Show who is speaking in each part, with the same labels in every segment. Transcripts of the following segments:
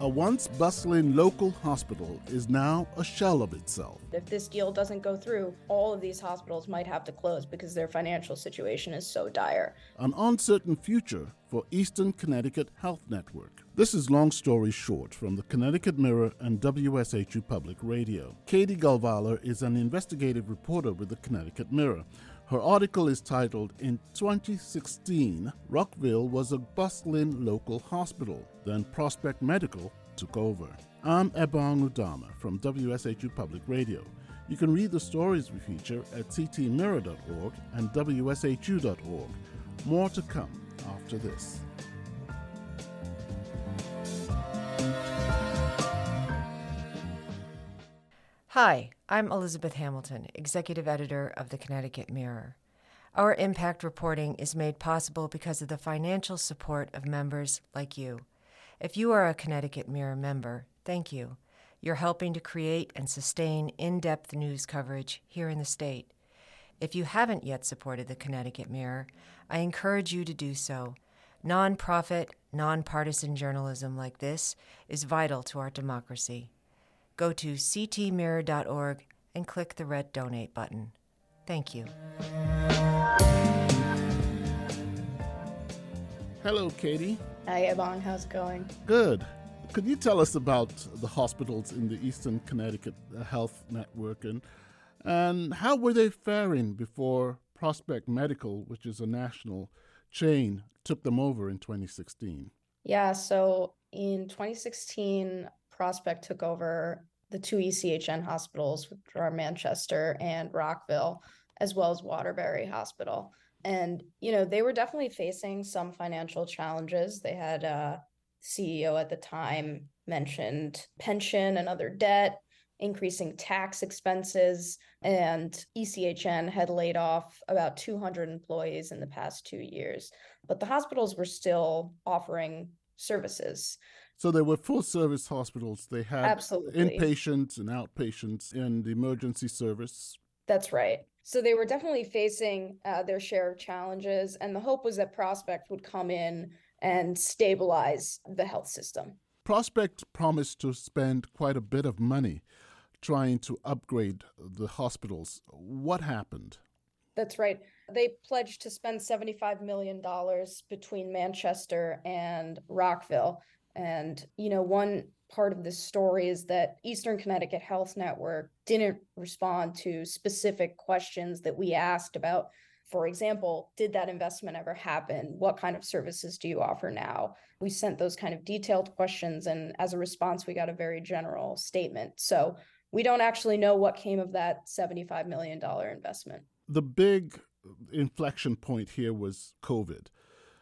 Speaker 1: A once bustling local hospital is now a shell of itself.
Speaker 2: If this deal doesn't go through, all of these hospitals might have to close because their financial situation is so dire.
Speaker 1: An uncertain future for Eastern Connecticut Health Network. This is Long Story Short from the Connecticut Mirror and WSHU Public Radio. Katy Golvala is an investigative reporter with the Connecticut Mirror. Her article is titled In 2016, Rockville was a bustling local hospital. Then Prospect Medical took over. I'm Ebong Udoma from WSHU Public Radio. You can read the stories we feature at ctmirror.org and wshu.org. More to come after this.
Speaker 3: Hi, I'm Elizabeth Hamilton, Executive Editor of the Connecticut Mirror. Our impact reporting is made possible because of the financial support of members like you. If you are a Connecticut Mirror member, thank you. You're helping to create and sustain in depth news coverage here in the state. If you haven't yet supported the Connecticut Mirror, I encourage you to do so. Nonprofit, nonpartisan journalism like this is vital to our democracy go to ctmirror.org and click the red donate button. Thank you.
Speaker 1: Hello, Katy.
Speaker 2: Hi, Ebon. How's it going?
Speaker 1: Good. Could you tell us about the hospitals in the Eastern Connecticut uh, Health Network and, and how were they faring before Prospect Medical, which is a national chain, took them over in 2016?
Speaker 2: Yeah, so in 2016, Prospect took over the two ECHN hospitals, which are Manchester and Rockville, as well as Waterbury Hospital. And, you know, they were definitely facing some financial challenges. They had uh, a CEO at the time mentioned pension and other debt, increasing tax expenses, and ECHN had laid off about 200 employees in the past two years. But the hospitals were still offering services.
Speaker 1: So there were full service hospitals. They had
Speaker 2: Absolutely.
Speaker 1: inpatients and outpatients and the emergency service.
Speaker 2: That's right. So they were definitely facing uh, their share of challenges, and the hope was that Prospect would come in and stabilize the health system.
Speaker 1: Prospect promised to spend quite a bit of money trying to upgrade the hospitals. What happened?
Speaker 2: That's right. They pledged to spend $75 million between Manchester and Rockville. And, you know, one part of this story is that Eastern Connecticut Health Network didn't respond to specific questions that we asked about. For example, did that investment ever happen? What kind of services do you offer now? We sent those kind of detailed questions, and as a response, we got a very general statement. So we don't actually know what came of that $75 million investment.
Speaker 1: The big inflection point here was COVID.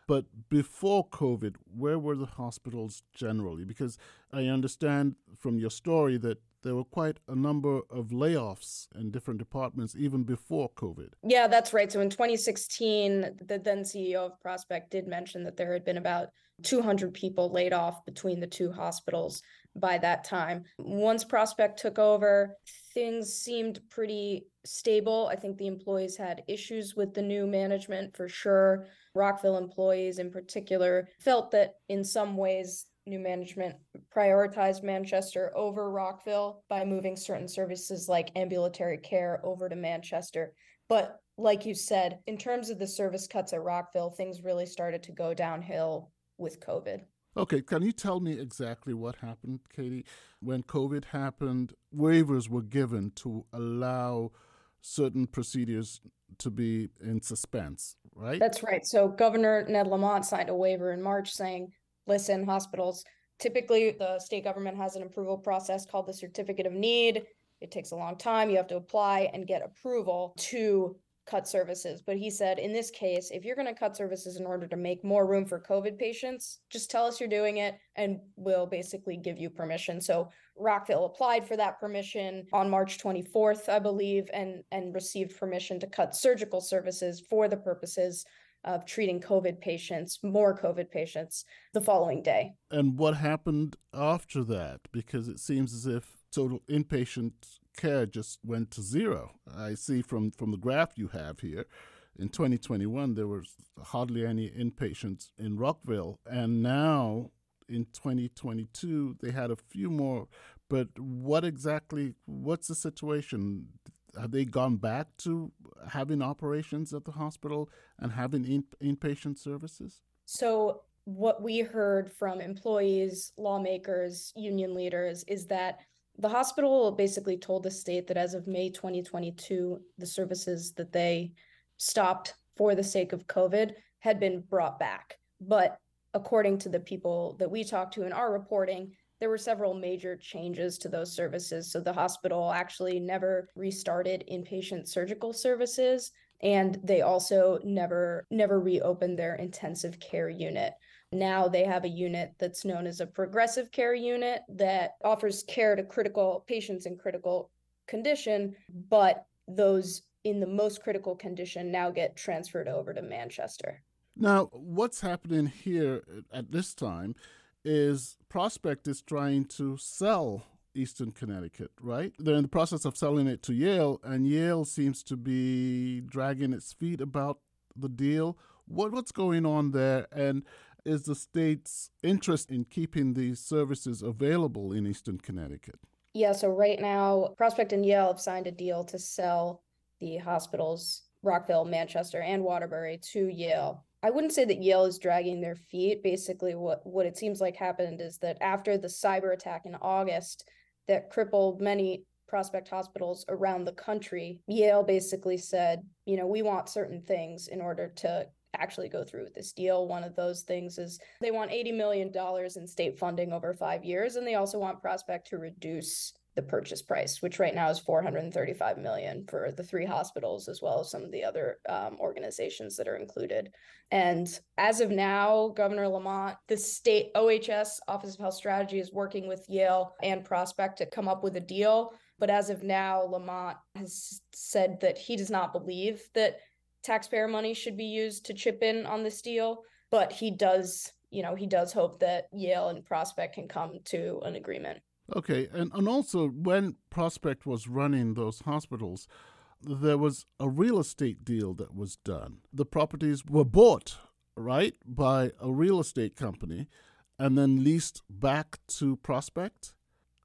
Speaker 1: But before COVID, where were the hospitals generally? Because I understand from your story that there were quite a number of layoffs in different departments even before COVID.
Speaker 2: Yeah, that's right. So in 2016, the then CEO of Prospect did mention that there had been about 200 people laid off between the two hospitals by that time. Once Prospect took over, things seemed pretty stable. I think the employees had issues with the new management for sure. Rockville employees, in particular, felt that in some ways, new management prioritized Manchester over Rockville by moving certain services like ambulatory care over to Manchester. But like you said, in terms of the service cuts at Rockville, things really started to go downhill with COVID.
Speaker 1: Okay, can you tell me exactly what happened, Katy? When COVID happened, waivers were given to allow certain procedures to be in suspense, right?
Speaker 2: That's right. So Governor Ned Lamont signed a waiver in March saying, listen, hospitals, typically the state government has an approval process called the certificate of need. It takes a long time. You have to apply and get approval to cut services. But he said, in this case, if you're going to cut services in order to make more room for COVID patients, just tell us you're doing it and we'll basically give you permission. So Rockville applied for that permission on March 24th, I believe, and, and received permission to cut surgical services for the purposes of treating COVID patients, more COVID patients, the following day.
Speaker 1: And what happened after that? Because it seems as if total inpatient care just went to zero. I see from, from the graph you have here in 2021, there was hardly any inpatients in Rockville. And now in 2022, they had a few more. But what exactly, what's the situation? Have they gone back to having operations at the hospital and having in, inpatient services?
Speaker 2: So, what we heard from employees, lawmakers, union leaders is that the hospital basically told the state that as of May 2022, the services that they stopped for the sake of COVID had been brought back. But according to the people that we talked to in our reporting, there were several major changes to those services. So the hospital actually never restarted inpatient surgical services and they also never never reopened their intensive care unit. Now they have a unit that's known as a progressive care unit that offers care to critical patients in critical condition, but those in the most critical condition now get transferred over to Manchester.
Speaker 1: Now, what's happening here at this time is Prospect is trying to sell Eastern Connecticut, right? They're in the process of selling it to Yale, and Yale seems to be dragging its feet about the deal. What what's going on there, and is the state's interest in keeping these services available in Eastern Connecticut?
Speaker 2: Yeah, so right now, Prospect and Yale have signed a deal to sell the hospitals, Rockville, Manchester, and Waterbury to Yale. I wouldn't say that Yale is dragging their feet. Basically, what, what it seems like happened is that after the cyber attack in August that crippled many prospect hospitals around the country, Yale basically said, you know, we want certain things in order to actually go through with this deal. One of those things is they want $80 million in state funding over five years, and they also want Prospect to reduce the purchase price, which right now is 435 million for the three hospitals, as well as some of the other um, organizations that are included. And as of now, Governor Lamont, the state OHS Office of Health Strategy is working with Yale and Prospect to come up with a deal. But as of now, Lamont has said that he does not believe that taxpayer money should be used to chip in on this deal. But he does, you know, he does hope that Yale and Prospect can come to an agreement.
Speaker 1: Okay, and, and also when Prospect was running those hospitals, there was a real estate deal that was done. The properties were bought, right, by a real estate company and then leased back to Prospect?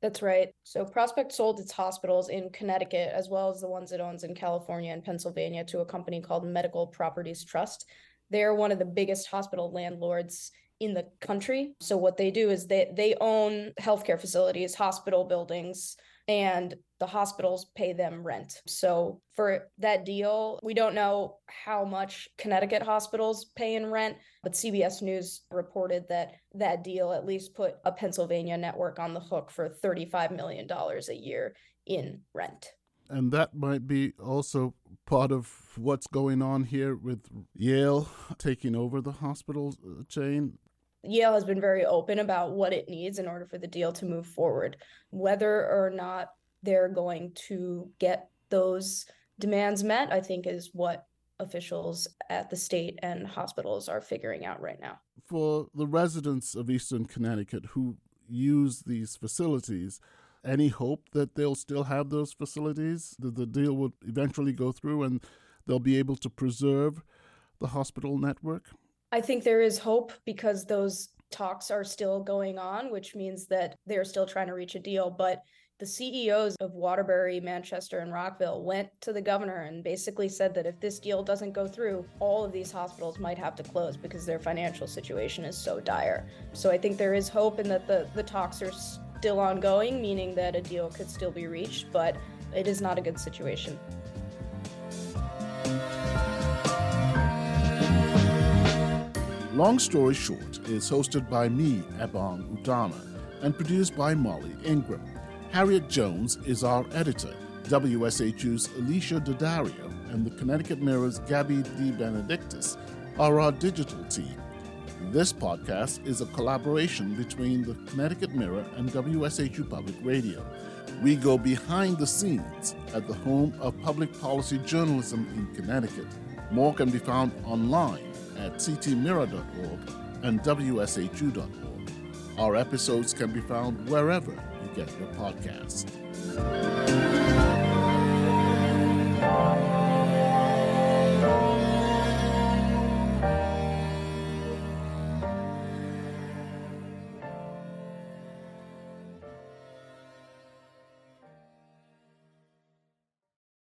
Speaker 2: That's right. So Prospect sold its hospitals in Connecticut as well as the ones it owns in California and Pennsylvania to a company called Medical Properties Trust. They're one of the biggest hospital landlords in the country. So what they do is they they own healthcare facilities, hospital buildings, and the hospitals pay them rent. So for that deal, we don't know how much Connecticut hospitals pay in rent, but CBS News reported that that deal at least put a Pennsylvania network on the hook for $35 million a year in rent.
Speaker 1: And that might be also part of what's going on here with Yale taking over the hospital uh, chain.
Speaker 2: Yale has been very open about what it needs in order for the deal to move forward. Whether or not they're going to get those demands met, I think is what officials at the state and hospitals are figuring out right now.
Speaker 1: For the residents of Eastern Connecticut who use these facilities, any hope that they'll still have those facilities, that the deal would eventually go through and they'll be able to preserve the hospital network?
Speaker 2: I think there is hope because those talks are still going on, which means that they're still trying to reach a deal. But the CEOs of Waterbury, Manchester, and Rockville went to the governor and basically said that if this deal doesn't go through, all of these hospitals might have to close because their financial situation is so dire. So I think there is hope in that the, the talks are still ongoing, meaning that a deal could still be reached, but it is not a good situation.
Speaker 1: Long Story Short is hosted by me, Ebong Udoma, and produced by Molly Ingram. Harriet Jones is our editor. WSHU's Alicia Daddario and the Connecticut Mirror's Gabby DeBenedictis are our digital team. This podcast is a collaboration between the Connecticut Mirror and WSHU Public Radio. We go behind the scenes at the home of public policy journalism in Connecticut. More can be found online at ctmirror.org and wshu.org. Our episodes can be found wherever get your podcasts.